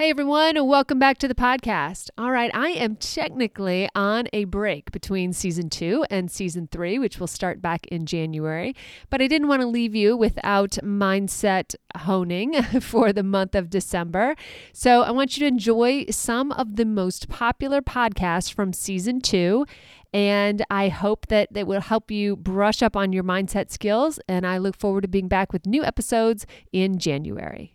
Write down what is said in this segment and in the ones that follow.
Hey everyone, welcome back to the podcast. All right, I am technically on a break between season two and season three, which will start back in January. But I didn't want to leave you without mindset honing for the month of December. So I want you to enjoy some of the most popular podcasts from season two. And I hope that that will help you brush up on your mindset skills. And I look forward to being back with new episodes in January.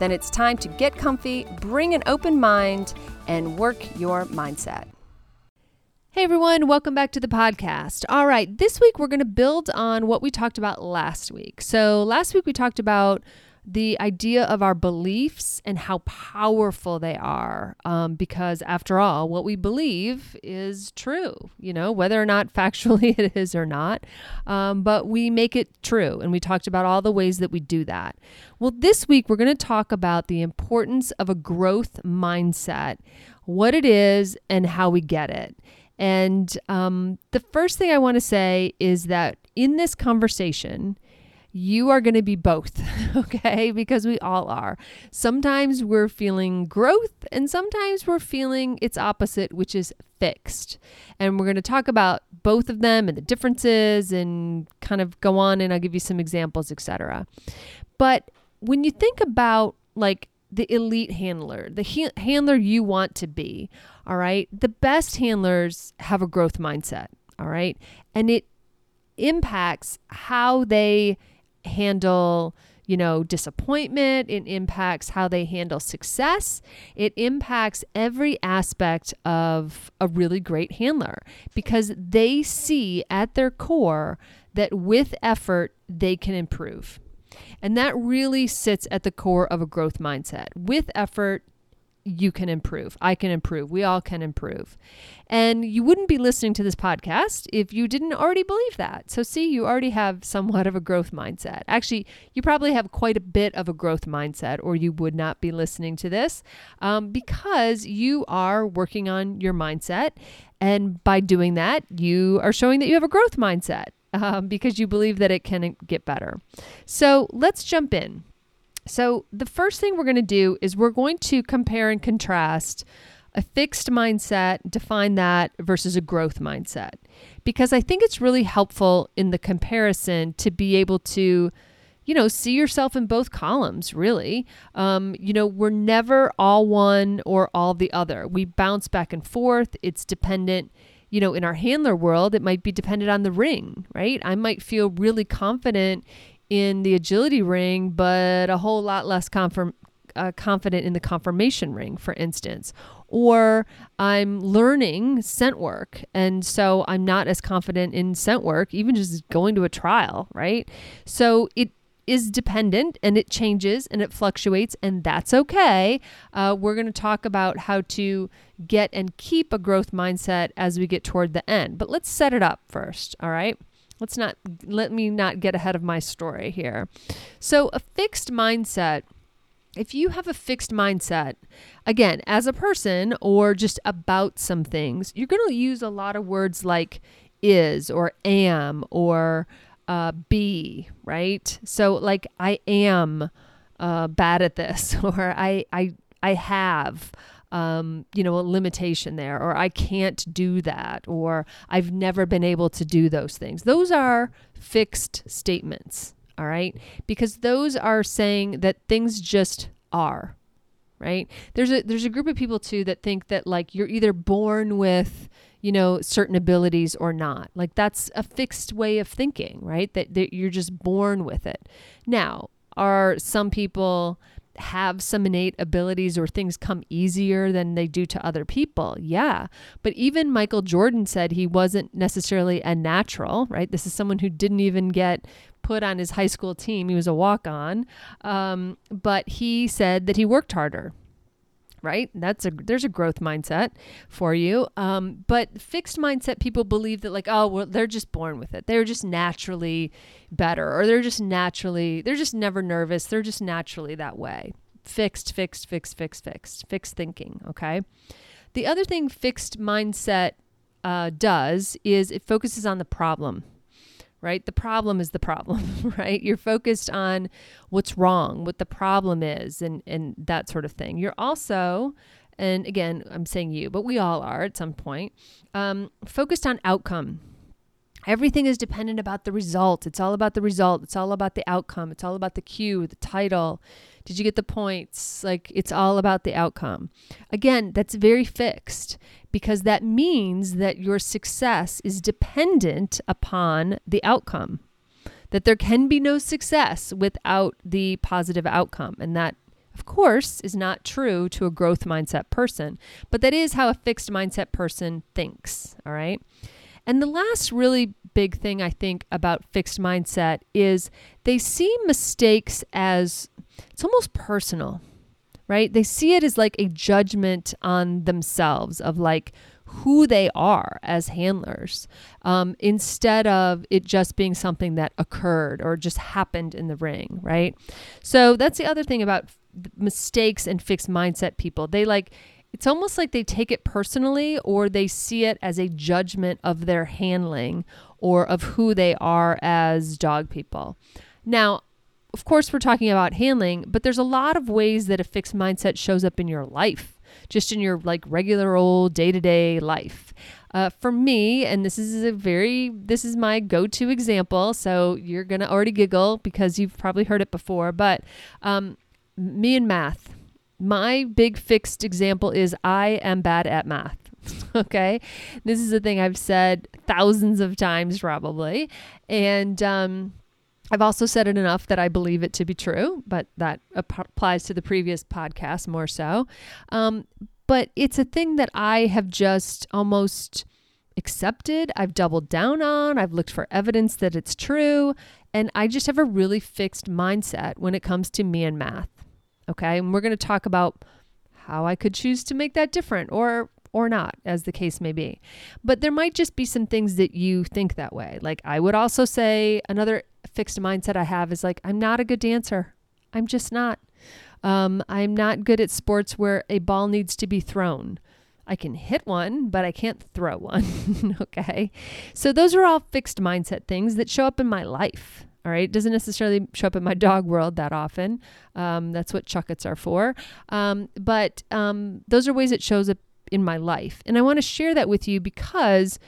then it's time to get comfy, bring an open mind, and work your mindset. Hey everyone, welcome back to the podcast. All right, this week we're going to build on what we talked about last week. So, last week we talked about the idea of our beliefs and how powerful they are. Um, because after all, what we believe is true, you know, whether or not factually it is or not. Um, but we make it true. And we talked about all the ways that we do that. Well, this week we're going to talk about the importance of a growth mindset, what it is, and how we get it. And um, the first thing I want to say is that in this conversation, you are going to be both, okay? Because we all are. Sometimes we're feeling growth, and sometimes we're feeling its opposite, which is fixed. And we're going to talk about both of them and the differences and kind of go on and I'll give you some examples, etc. But when you think about like the elite handler, the ha- handler you want to be, all right? The best handlers have a growth mindset, all right? And it impacts how they handle you know, disappointment. It impacts how they handle success. It impacts every aspect of a really great handler because they see at their core that with effort, they can improve. And that really sits at the core of a growth mindset. With effort, you can improve. I can improve. We all can improve. And you wouldn't be listening to this podcast if you didn't already believe that. So, see, you already have somewhat of a growth mindset. Actually, you probably have quite a bit of a growth mindset, or you would not be listening to this um, because you are working on your mindset. And by doing that, you are showing that you have a growth mindset um, because you believe that it can get better. So, let's jump in. So, the first thing we're going to do is we're going to compare and contrast a fixed mindset, define that versus a growth mindset. Because I think it's really helpful in the comparison to be able to, you know, see yourself in both columns, really. Um, you know, we're never all one or all the other. We bounce back and forth. It's dependent you know, in our handler world, it might be dependent on the ring, right? I might feel really confident in the agility ring, but a whole lot less confirm, uh, confident in the conformation ring, for instance. Or I'm learning scent work, and so I'm not as confident in scent work, even just going to a trial, right? So it is dependent and it changes and it fluctuates, and that's okay. Uh, we're going to talk about how to get and keep a growth mindset as we get toward the end. But let's set it up first, all right? Let's not let me not get ahead of my story here. So, a fixed mindset if you have a fixed mindset, again, as a person or just about some things, you're going to use a lot of words like is or am or uh, be, right? So, like, I am uh, bad at this, or I, I, I have um, you know, a limitation there, or I can't do that, or I've never been able to do those things. Those are fixed statements, all right? Because those are saying that things just are, right? There's a there's a group of people too that think that like you're either born with you know certain abilities or not like that's a fixed way of thinking right that, that you're just born with it now are some people have some innate abilities or things come easier than they do to other people. Yeah. But even Michael Jordan said he wasn't necessarily a natural, right? This is someone who didn't even get put on his high school team. He was a walk on. Um, but he said that he worked harder. Right? That's a there's a growth mindset for you. Um, but fixed mindset people believe that like oh well they're just born with it. They're just naturally better or they're just naturally they're just never nervous. They're just naturally that way. Fixed fixed fixed fixed fixed fixed thinking okay? The other thing fixed mindset uh, does is it focuses on the problem right? The problem is the problem, right? You're focused on what's wrong, what the problem is, and and that sort of thing. You're also, and again, I'm saying you, but we all are at some point, um, focused on outcome. Everything is dependent about the result. It's all about the result. It's all about the outcome. It's all about the cue, the title. Did you get the points? Like it's all about the outcome. Again, that's very fixed because that means that your success is dependent upon the outcome. That there can be no success without the positive outcome. And that, of course, is not true to a growth mindset person, but that is how a fixed mindset person thinks. All right. And the last really big thing I think about fixed mindset is they see mistakes as it's almost personal right? They see it as like a judgment on themselves of like who they are as handlers um, instead of it just being something that occurred or just happened in the ring, right? So that's the other thing about mistakes and fixed mindset people. They like, it's almost like they take it personally or they see it as a judgment of their handling or of who they are as dog people. Now, of course, we're talking about handling, but there's a lot of ways that a fixed mindset shows up in your life, just in your like regular old day to day life. Uh, for me, and this is a very, this is my go to example. So you're going to already giggle because you've probably heard it before, but um, me and math. My big fixed example is I am bad at math. okay. This is a thing I've said thousands of times, probably. And, um, I've also said it enough that I believe it to be true, but that applies to the previous podcast more so. Um, but it's a thing that I have just almost accepted. I've doubled down on. I've looked for evidence that it's true. And I just have a really fixed mindset when it comes to me and math. Okay. And we're going to talk about how I could choose to make that different or or not, as the case may be. But there might just be some things that you think that way. Like I would also say another fixed mindset I have is like, I'm not a good dancer. I'm just not. Um, I'm not good at sports where a ball needs to be thrown. I can hit one, but I can't throw one. okay. So those are all fixed mindset things that show up in my life. All right. It doesn't necessarily show up in my dog world that often. Um, that's what Chuckits are for. Um, but um, those are ways it shows up in my life. And I want to share that with you because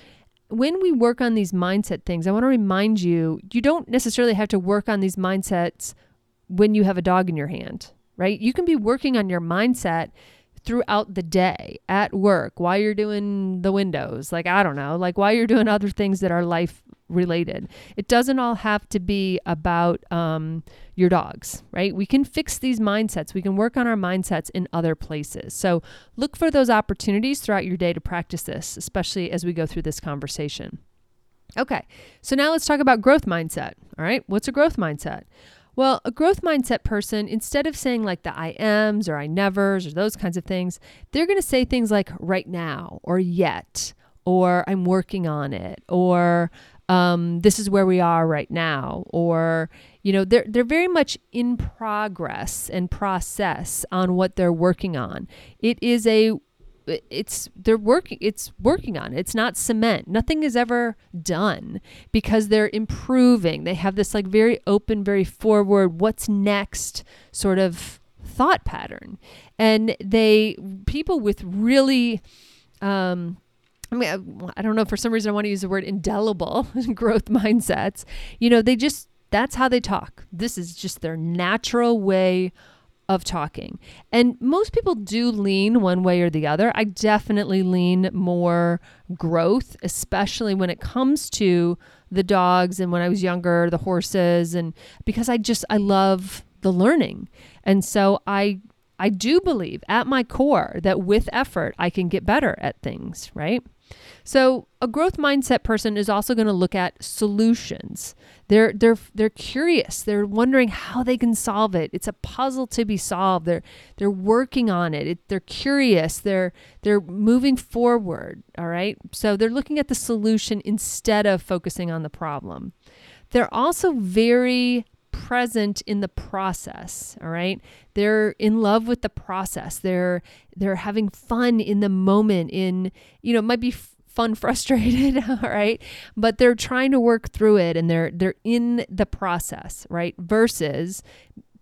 when we work on these mindset things, I want to remind you you don't necessarily have to work on these mindsets when you have a dog in your hand, right? You can be working on your mindset throughout the day at work while you're doing the windows like i don't know like while you're doing other things that are life related. It doesn't all have to be about um, your dogs right? We can fix these mindsets. We can work on our mindsets in other places. So look for those opportunities throughout your day to practice this especially as we go through this conversation. Okay so now let's talk about growth mindset. All right what's a growth mindset well, a growth mindset person, instead of saying like the I ams or I nevers or those kinds of things, they're going to say things like right now or yet or I'm working on it or um, this is where we are right now or you know they're they're very much in progress and process on what they're working on. It is a it's they're working it's working on it. it's not cement nothing is ever done because they're improving they have this like very open very forward what's next sort of thought pattern and they people with really um I mean, I don't know. For some reason, I want to use the word indelible growth mindsets. You know, they just, that's how they talk. This is just their natural way of talking. And most people do lean one way or the other. I definitely lean more growth, especially when it comes to the dogs and when I was younger, the horses and because I just I love the learning. And so I I do believe at my core that with effort, I can get better at things, right? So, a growth mindset person is also going to look at solutions. They're they're they're curious. They're wondering how they can solve it. It's a puzzle to be solved. They're they're working on it. it they're curious. They're they're moving forward, all right? So, they're looking at the solution instead of focusing on the problem. They're also very present in the process all right? They're in love with the process. They're they're having fun in the moment in you know it might be fun frustrated all right? But they're trying to work through it and they're they're in the process right? Versus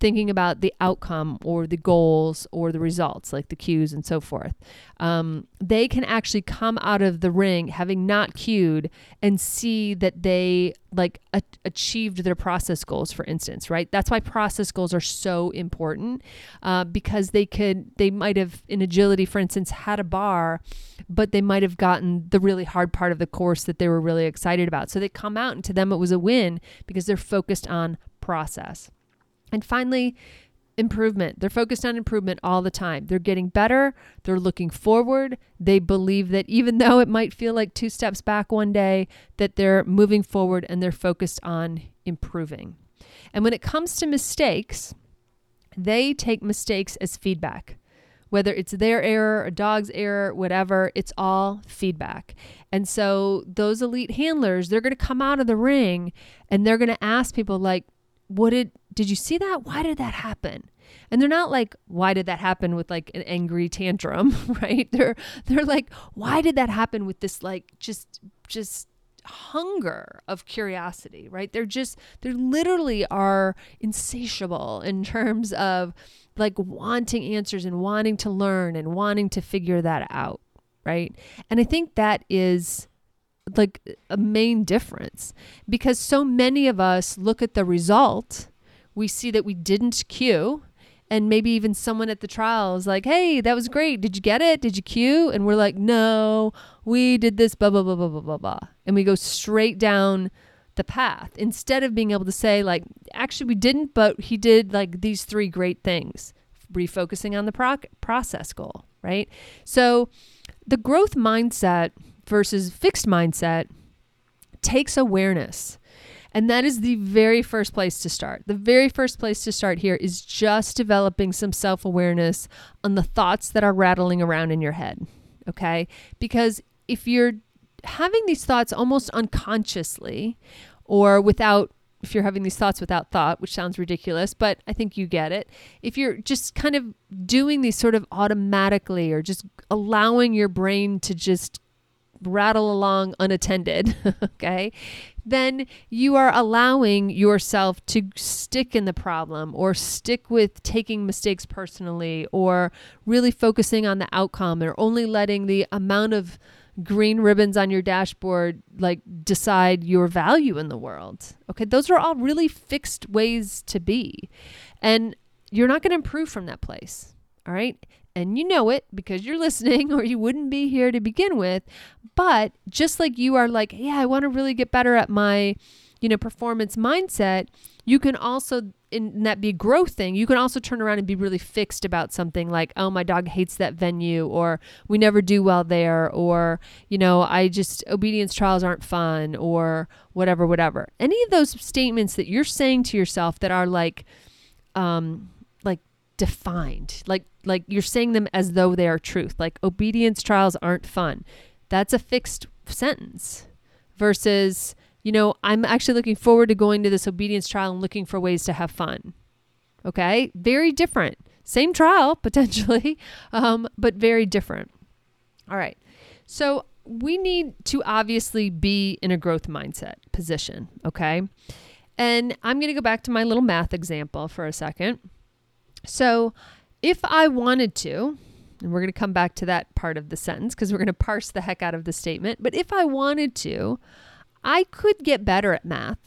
thinking about the outcome or the goals or the results, like the cues and so forth. Um, they can actually come out of the ring having not cued and see that they like a- achieved their process goals, for instance, right? That's why process goals are so important uh, because they could, they might have in agility, for instance, had a bar, but they might have gotten the really hard part of the course that they were really excited about. So they come out and to them it was a win because they're focused on process. And finally, improvement. They're focused on improvement all the time. They're getting better. They're looking forward. They believe that even though it might feel like two steps back one day, that they're moving forward and they're focused on improving. And when it comes to mistakes, they take mistakes as feedback. Whether it's their error, a dog's error, whatever, it's all feedback. And so those elite handlers, they're going to come out of the ring and they're going to ask people like, what did did you see that? Why did that happen? And they're not like why did that happen with like an angry tantrum? Right? They're they're like why did that happen with this like just just hunger of curiosity? Right? They're just they literally are insatiable in terms of like wanting answers and wanting to learn and wanting to figure that out. Right? And i think that is like a main difference because so many of us look at the result, we see that we didn't cue, and maybe even someone at the trial is like, "Hey, that was great. Did you get it? Did you cue?" And we're like, "No, we did this blah blah blah blah blah blah blah," and we go straight down the path instead of being able to say like, "Actually, we didn't, but he did like these three great things." Refocusing on the pro- process goal, right? So, the growth mindset versus fixed mindset takes awareness. And that is the very first place to start. The very first place to start here is just developing some self awareness on the thoughts that are rattling around in your head. Okay? Because if you're having these thoughts almost unconsciously or without if you're having these thoughts without thought, which sounds ridiculous, but I think you get it. If you're just kind of doing these sort of automatically or just allowing your brain to just rattle along unattended, okay, then you are allowing yourself to stick in the problem or stick with taking mistakes personally or really focusing on the outcome or only letting the amount of green ribbons on your dashboard like decide your value in the world. Okay, those are all really fixed ways to be. And you're not going to improve from that place. All right? And you know it because you're listening or you wouldn't be here to begin with. But just like you are like, yeah, I want to really get better at my, you know, performance mindset, you can also in that be growth thing, you can also turn around and be really fixed about something like, oh, my dog hates that venue, or we never do well there, or, you know, I just, obedience trials aren't fun, or whatever, whatever. Any of those statements that you're saying to yourself that are like, um, like defined, like, like you're saying them as though they are truth, like obedience trials aren't fun. That's a fixed sentence versus, you know, I'm actually looking forward to going to this obedience trial and looking for ways to have fun. Okay, very different. Same trial potentially, um, but very different. All right. So we need to obviously be in a growth mindset position. Okay. And I'm going to go back to my little math example for a second. So if I wanted to, and we're going to come back to that part of the sentence because we're going to parse the heck out of the statement, but if I wanted to, I could get better at math.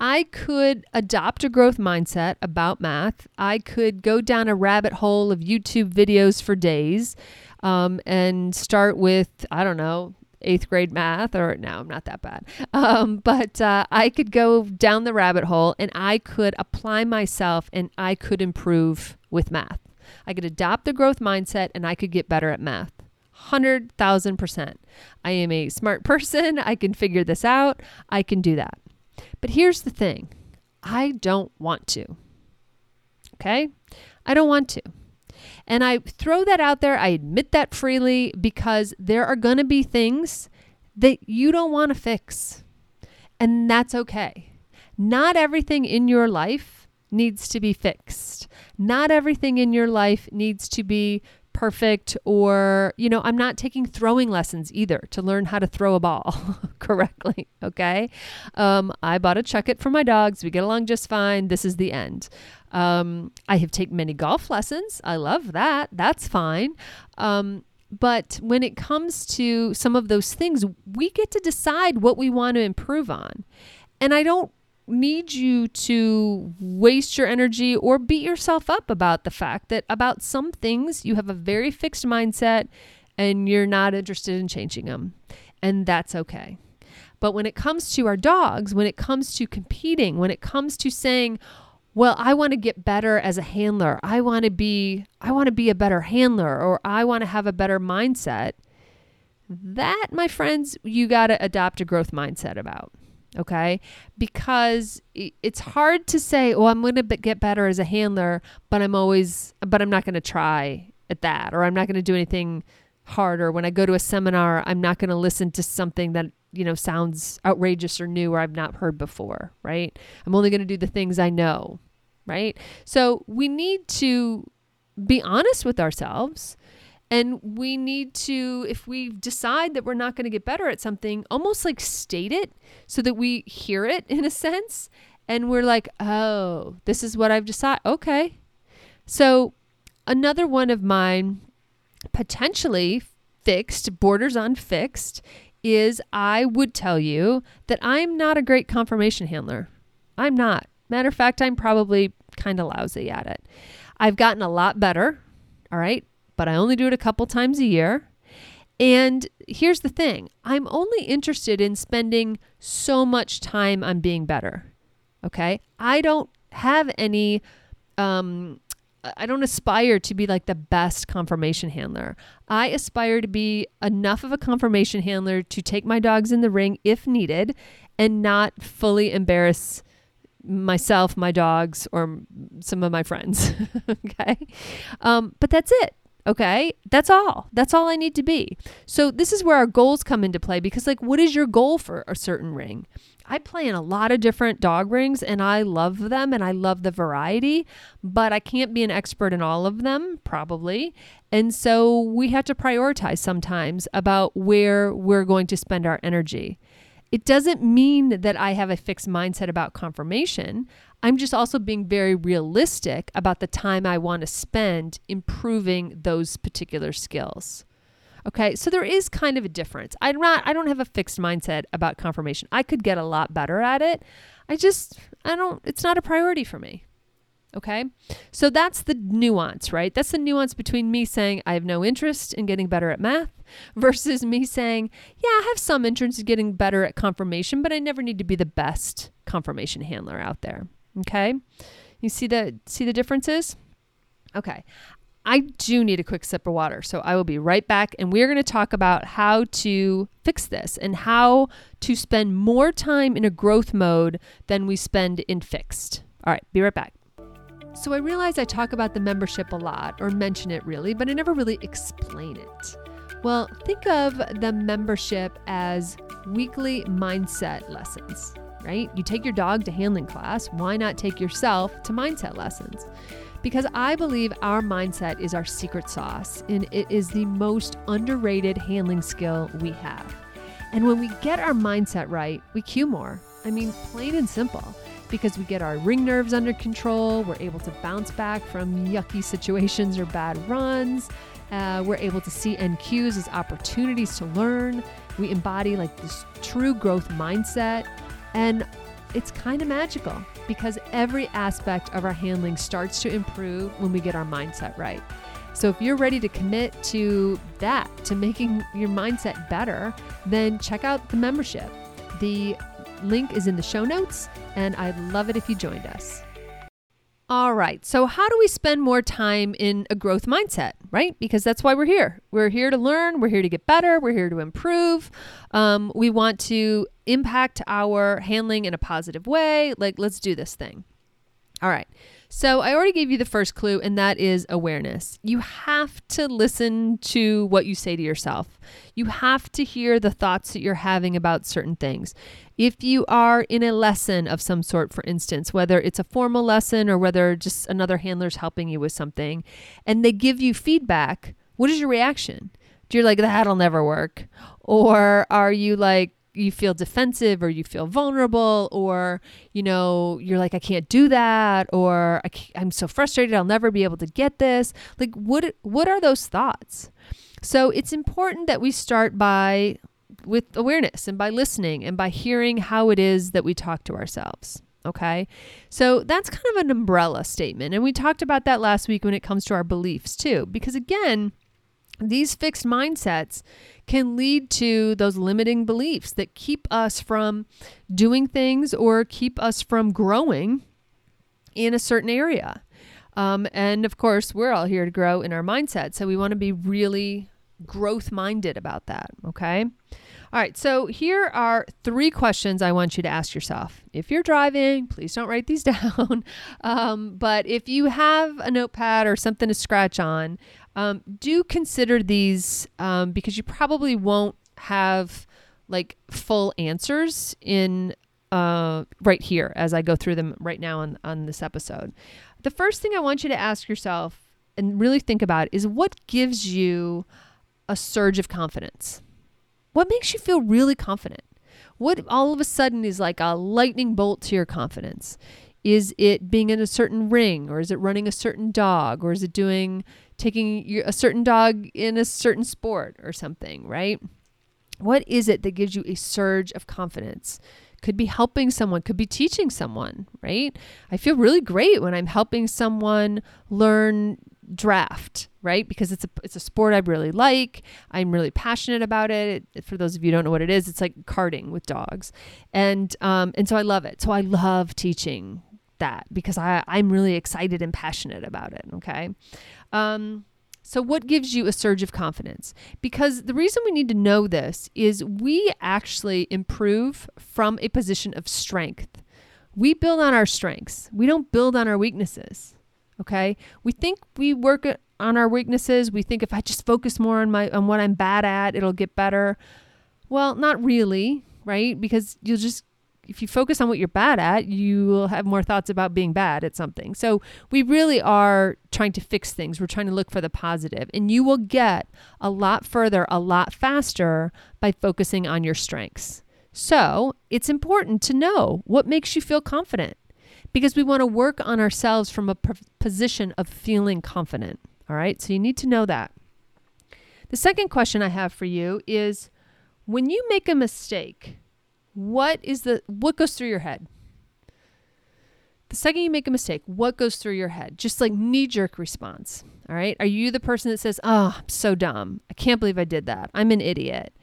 I could adopt a growth mindset about math. I could go down a rabbit hole of YouTube videos for days um, and start with, I don't know, eighth grade math, or no, I'm not that bad. Um, but uh, I could go down the rabbit hole and I could apply myself and I could improve with math. I could adopt the growth mindset and I could get better at math. 100,000%. I am a smart person. I can figure this out. I can do that. But here's the thing I don't want to. Okay? I don't want to. And I throw that out there. I admit that freely because there are going to be things that you don't want to fix. And that's okay. Not everything in your life needs to be fixed. Not everything in your life needs to be perfect or, you know, I'm not taking throwing lessons either to learn how to throw a ball correctly. Okay. Um, I bought a Chuckit for my dogs. We get along just fine. This is the end. Um, I have taken many golf lessons. I love that. That's fine. Um, but when it comes to some of those things, we get to decide what we want to improve on. And I don't need you to waste your energy or beat yourself up about the fact that about some things you have a very fixed mindset and you're not interested in changing them. And that's okay. But when it comes to our dogs, when it comes to competing, when it comes to saying, well, I want to get better as a handler. I want to be I want to be a better handler or I want to have a better mindset. That, my friends, you got to adopt a growth mindset about okay? Because it's hard to say, "Oh, I'm going to get better as a handler," but I'm always but I'm not going to try at that or I'm not going to do anything harder. When I go to a seminar, I'm not going to listen to something that, you know, sounds outrageous or new or I've not heard before, right? I'm only going to do the things I know, right? So, we need to be honest with ourselves and we need to, if we decide that we're not going to get better at something, almost like state it so that we hear it in a sense. And we're like, oh, this is what I've decided. Okay. So, another one of mine potentially fixed, borders on fixed, is I would tell you that I'm not a great conformation handler. I'm not. Matter of fact, I'm probably kind of lousy at it. I've gotten a lot better. All right but I only do it a couple times a year. And here's the thing I'm only interested in spending so much time on being better. Okay. I don't have any, um, I don't aspire to be like the best conformation handler. I aspire to be enough of a conformation handler to take my dogs in the ring if needed and not fully embarrass myself, my dogs, or some of my friends. okay. Um, but that's it. Okay. That's all. That's all I need to be. So, this is where our goals come into play because, like, what is your goal for a certain ring? I play in a lot of different dog rings and I love them and I love the variety, but I can't be an expert in all of them, probably. And so we have to prioritize sometimes about where we're going to spend our energy. It doesn't mean that I have a fixed mindset about conformation. I'm just also being very realistic about the time I want to spend improving those particular skills. Okay, so there is kind of a difference. I'm not I don't have a fixed mindset about conformation. I could get a lot better at it. I just I don't it's not a priority for me. Okay? So that's the nuance, right? That's the nuance between me saying I have no interest in getting better at math versus me saying, yeah, I have some interest in getting better at conformation, but I never need to be the best conformation handler out there. Okay? You see the see the differences? Okay. I do need a quick sip of water, so I will be right back and we're going to talk about how to fix this and how to spend more time in a growth mode than we spend in fixed. All right, be right back. So I realize I talk about the membership a lot or mention it really, but I never really explain it. Well, think of the membership as weekly mindset lessons right? You take your dog to handling class, why not take yourself to mindset lessons? Because I believe our mindset is our secret sauce and it is the most underrated handling skill we have. And when we get our mindset right, we cue more. I mean, plain and simple. Because we get our ring nerves under control, we're able to bounce back from yucky situations or bad runs. Uh, we're able to see NQs as opportunities to learn. We embody like this true growth mindset and it's kind of magical because every aspect of our handling starts to improve when we get our mindset right. So if you're ready to commit to that, to making your mindset better, then check out the membership. The link is in the show notes, and I'd love it if you joined us. All right. So, how do we spend more time in a growth mindset, right? Because that's why we're here. We're here to learn. We're here to get better. We're here to improve. Um, we want to impact our handling in a positive way. Like, let's do this thing. All right. So I already gave you the first clue, and that is awareness. You have to listen to what you say to yourself. You have to hear the thoughts that you're having about certain things. If you are in a lesson of some sort, for instance, whether it's a formal lesson or whether just another handler's helping you with something, and they give you feedback, what is your reaction? Do you like, that'll never work? Or are you like, you feel defensive or you feel vulnerable or you know you're like i can't do that or I am so frustrated i'll never be able to get this. Like what what are those thoughts? So it's important that we start by with awareness and by listening and by hearing how it is that we talk to ourselves okay? So that's kind of an umbrella statement and we talked about that last week when it comes to our beliefs too because again these fixed mindsets can lead to those limiting beliefs that keep us from doing things or keep us from growing in a certain area. Um, and of course, we're all here to grow in our mindset. So we want to be really growth minded about that. Okay. All right. So here are three questions I want you to ask yourself. If you're driving, please don't write these down. Um, but if you have a notepad or something to scratch on, um, do consider these um, because you probably won't have like full answers in uh, right here as I go through them right now on, on this episode. The first thing I want you to ask yourself and really think about is what gives you a surge of confidence? What makes you feel really confident? What all of a sudden is like a lightning bolt to your confidence? Is it being in a certain ring or is it running a certain dog or is it doing taking a certain dog in a certain sport or something, right? What is it that gives you a surge of confidence? Could be helping someone, could be teaching someone, right? I feel really great when I'm helping someone learn draft, right? Because it's a it's a sport I really like. I'm really passionate about it. it. For those of you don't know what it is, it's like carting with dogs, and um, and so I love it. So I love teaching that because I I'm really excited and passionate about it. Okay, um, so, what gives you a surge of confidence? Because the reason we need to know this is we actually improve from a position of strength. We build on our strengths, we don't build on our weaknesses. Okay? We think we work on our weaknesses. We think if I just focus more on my on what I'm bad at, it'll get better. Well, not really, right? Because you'll just if you focus on what you're bad at, you will have more thoughts about being bad at something. So we really are trying to fix things. We're trying to look for the positive, and you will get a lot further, a lot faster by focusing on your strengths. So it's important to know what makes you feel confident because we want to work on ourselves from a position of feeling confident. All right. So you need to know that. The second question I have for you is when you make a mistake, what is the what goes through your head? The second you make a mistake, what goes through your head? Just like knee jerk response. All right. Are you the person that says, Oh, I'm so dumb. I can't believe I did that. I'm an idiot.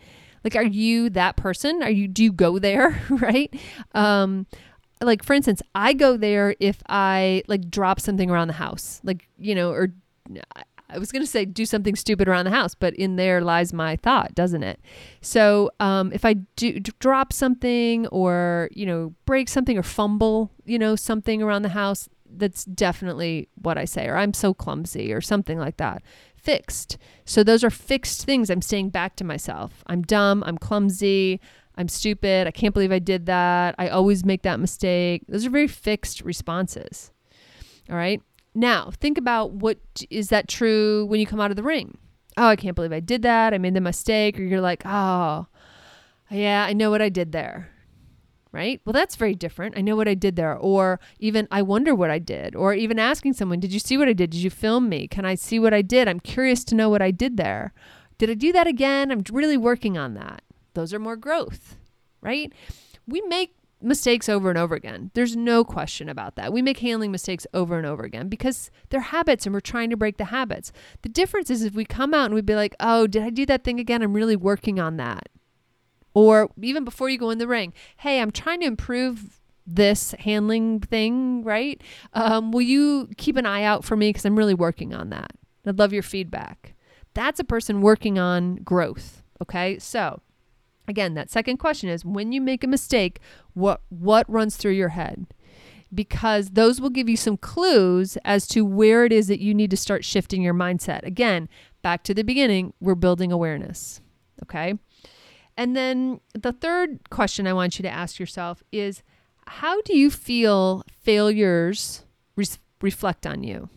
Like, are you that person? Are you, do you go there? right. Um, like for instance, I go there if I like drop something around the house, like, you know, or I was going to say do something stupid around the house, but in there lies my thought, doesn't it? So um, if I do drop something or, you know, break something or fumble, you know, something around the house, that's definitely what I say, or I'm so clumsy or something like that. Fixed. So those are fixed things I'm saying back to myself. I'm dumb. I'm clumsy. I'm stupid. I can't believe I did that. I always make that mistake. Those are very fixed responses. All right. Now, think about what is that true when you come out of the ring? Oh, I can't believe I did that. I made the mistake. Or you're like, oh, yeah, I know what I did there. Right? Well, that's very different. I know what I did there. Or even, I wonder what I did. Or even asking someone, did you see what I did? Did you film me? Can I see what I did? I'm curious to know what I did there. Did I do that again? I'm really working on that. Those are more growth, right? We make mistakes over and over again. There's no question about that. We make handling mistakes over and over again because they're habits and we're trying to break the habits. The difference is if we come out and we'd be like, oh, did I do that thing again? I'm really working on that. Or even before you go in the ring, hey, I'm trying to improve this handling thing, right? Um, will you keep an eye out for me? Because I'm really working on that. I'd love your feedback. That's a person working on growth. Okay. So, again, that second question is when you make a mistake, what, what runs through your head? Because those will give you some clues as to where it is that you need to start shifting your mindset. Again, back to the beginning, we're building awareness. Okay. And then the third question I want you to ask yourself is how do you feel failures re- reflect on you?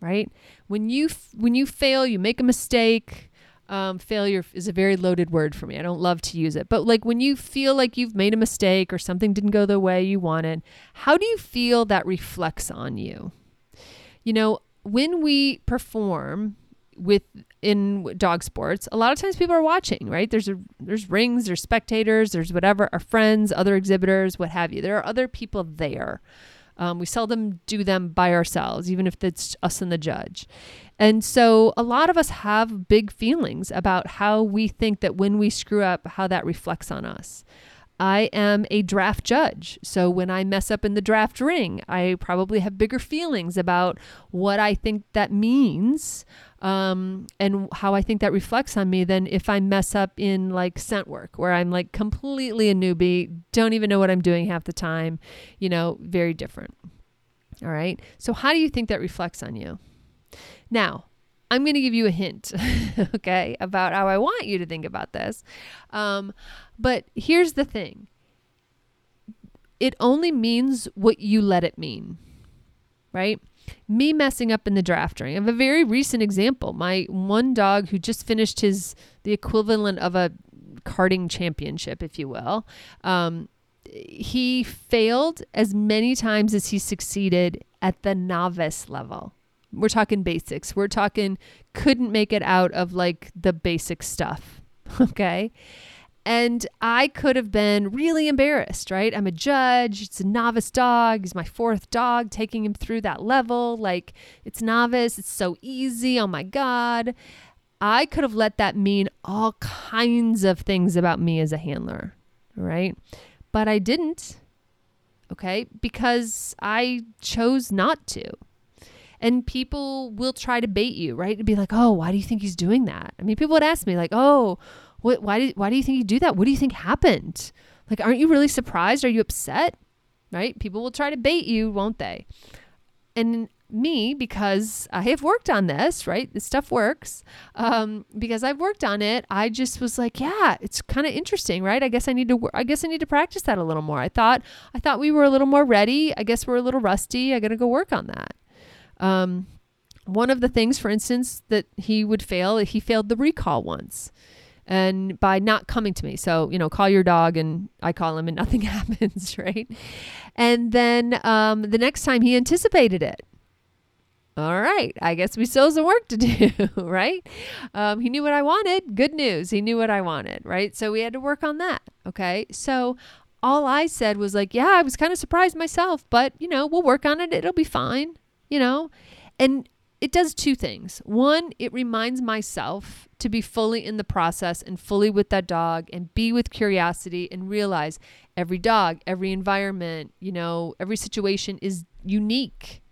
Right? When you f- when you fail, you make a mistake. Um, failure is a very loaded word for me. I don't love to use it, but like when you feel like you've made a mistake or something didn't go the way you wanted, how do you feel that reflects on you? You know, when we perform, with in dog sports a lot of times people are watching right? There's a there's rings there's spectators there's whatever our friends other exhibitors what have you. There are other people there. Um, we seldom do them by ourselves even if it's us and the judge and so a lot of us have big feelings about how we think that when we screw up how that reflects on us I am a draft judge. So when I mess up in the draft ring, I probably have bigger feelings about what I think that means um, and how I think that reflects on me than if I mess up in like scent work where I'm like completely a newbie, don't even know what I'm doing half the time, you know, very different. All right. So, how do you think that reflects on you? Now, I'm going to give you a hint, okay, about how I want you to think about this. Um, but here's the thing it only means what you let it mean, right? Me messing up in the draft ring. I have a very recent example. My one dog who just finished his, the equivalent of a carting championship, if you will, um, he failed as many times as he succeeded at the novice level. We're talking basics. We're talking couldn't make it out of like the basic stuff. Okay. And I could have been really embarrassed, right? I'm a judge. It's a novice dog. He's my fourth dog, taking him through that level. Like, it's novice. It's so easy. Oh my God. I could have let that mean all kinds of things about me as a handler, right? But I didn't, okay? Because I chose not to. And people will try to bait you, right? To be like, oh, why do you think he's doing that? I mean, people would ask me, like, oh, what, why, did, why do you think you do that? What do you think happened? Like, aren't you really surprised? Are you upset? Right? People will try to bait you, won't they? And me, because I have worked on this, right? This stuff works. Um, because I've worked on it, I just was like, yeah, it's kind of interesting, right? I guess I need to, I guess I need to practice that a little more. I thought, I thought we were a little more ready. I guess we're a little rusty. I got to go work on that. Um, one of the things, for instance, that he would fail, he failed the recall once. And by not coming to me. So, you know, call your dog and I call him and nothing happens, right? And then um, the next time he anticipated it. All right, I guess we still have some work to do, right? Um, he knew what I wanted. Good news. He knew what I wanted, right? So we had to work on that. Okay. So all I said was like, yeah, I was kind of surprised myself, but, you know, we'll work on it. It'll be fine you know? And it does two things. One, it reminds myself to be fully in the process and fully with that dog and be with curiosity and realize every dog, every environment, you know, every situation is unique.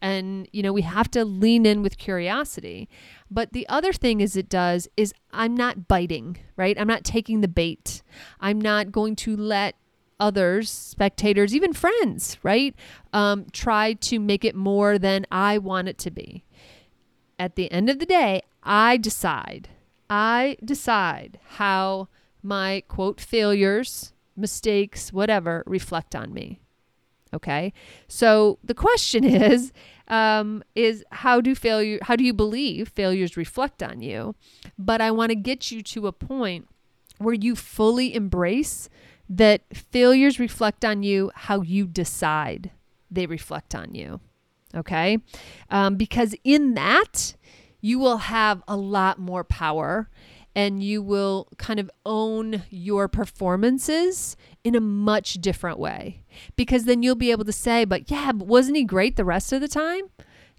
And, you know, we have to lean in with curiosity. But the other thing is it does is I'm not biting, right? I'm not taking the bait. I'm not going to let others, spectators, even friends, right? Um, try to make it more than I want it to be. At the end of the day, I decide. I decide how my quote failures, mistakes, whatever reflect on me. Okay. So the question is, um, is how do failure, how do you believe failures reflect on you? But I want to get you to a point where you fully embrace that failures reflect on you how you decide they reflect on you. Okay? Um, because in that, you will have a lot more power and you will kind of own your performances in a much different way. Because then you'll be able to say, but yeah, but wasn't he great the rest of the time?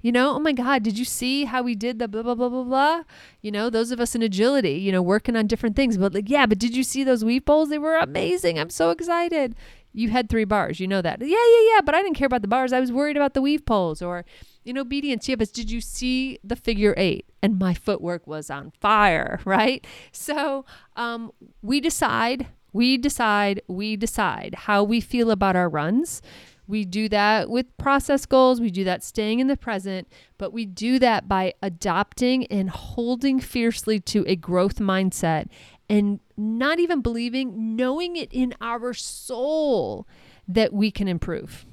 You know, oh my God, did you see how we did the blah, blah, blah, blah, blah? You know, those of us in agility, you know, working on different things. But like, yeah, but did you see those weave poles? They were amazing. I'm so excited. You had three bars. You know that. Yeah, yeah, yeah. But I didn't care about the bars. I was worried about the weave poles or in obedience. Yeah, but did you see the figure eight? And my footwork was on fire, right? So um, we decide, we decide, we decide how we feel about our runs. We do that with process goals. We do that staying in the present, but we do that by adopting and holding fiercely to a growth mindset and not even believing, knowing it in our soul that we can improve.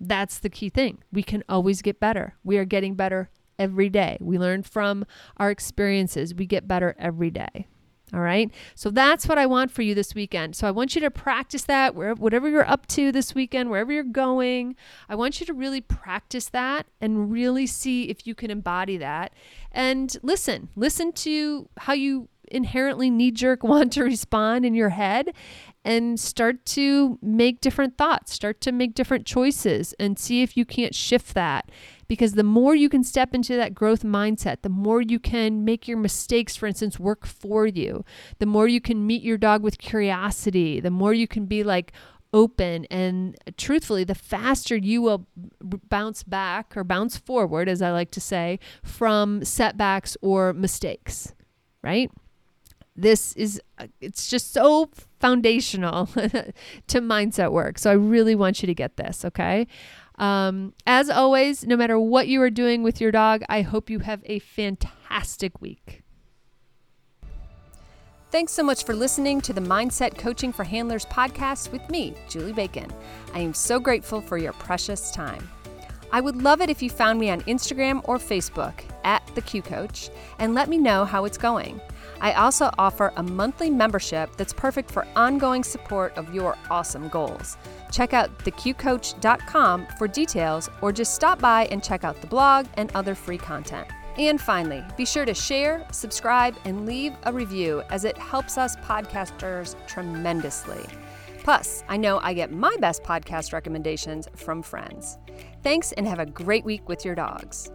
That's the key thing. We can always get better. We are getting better every day. We learn from our experiences. We get better every day. All right. So that's what I want for you this weekend. So I want you to practice that wherever, whatever you're up to this weekend, wherever you're going. I want you to really practice that and really see if you can embody that. And listen, listen to how you inherently knee jerk want to respond in your head and start to make different thoughts, start to make different choices and see if you can't shift that because the more you can step into that growth mindset, the more you can make your mistakes, for instance, work for you, the more you can meet your dog with curiosity, the more you can be like, open. And truthfully the faster you will bounce back or bounce forward as i like to say from setbacks or mistakes right? This is uh, it's just so foundational to mindset work. So i really want you to get this okay um, as always, no matter what you are doing with your dog, I hope you have a fantastic week. Thanks so much for listening to the Mindset Coaching for Handlers podcast with me, Julie Bacon. I am so grateful for your precious time. I would love it if you found me on Instagram or Facebook at the Q Coach and let me know how it's going. I also offer a monthly membership that's perfect for ongoing support of your awesome goals. Check out theqcoach.com for details or just stop by and check out the blog and other free content. And finally, be sure to share, subscribe, and leave a review as it helps us podcasters tremendously. Plus, I know I get my best podcast recommendations from friends. Thanks and have a great week with your dogs.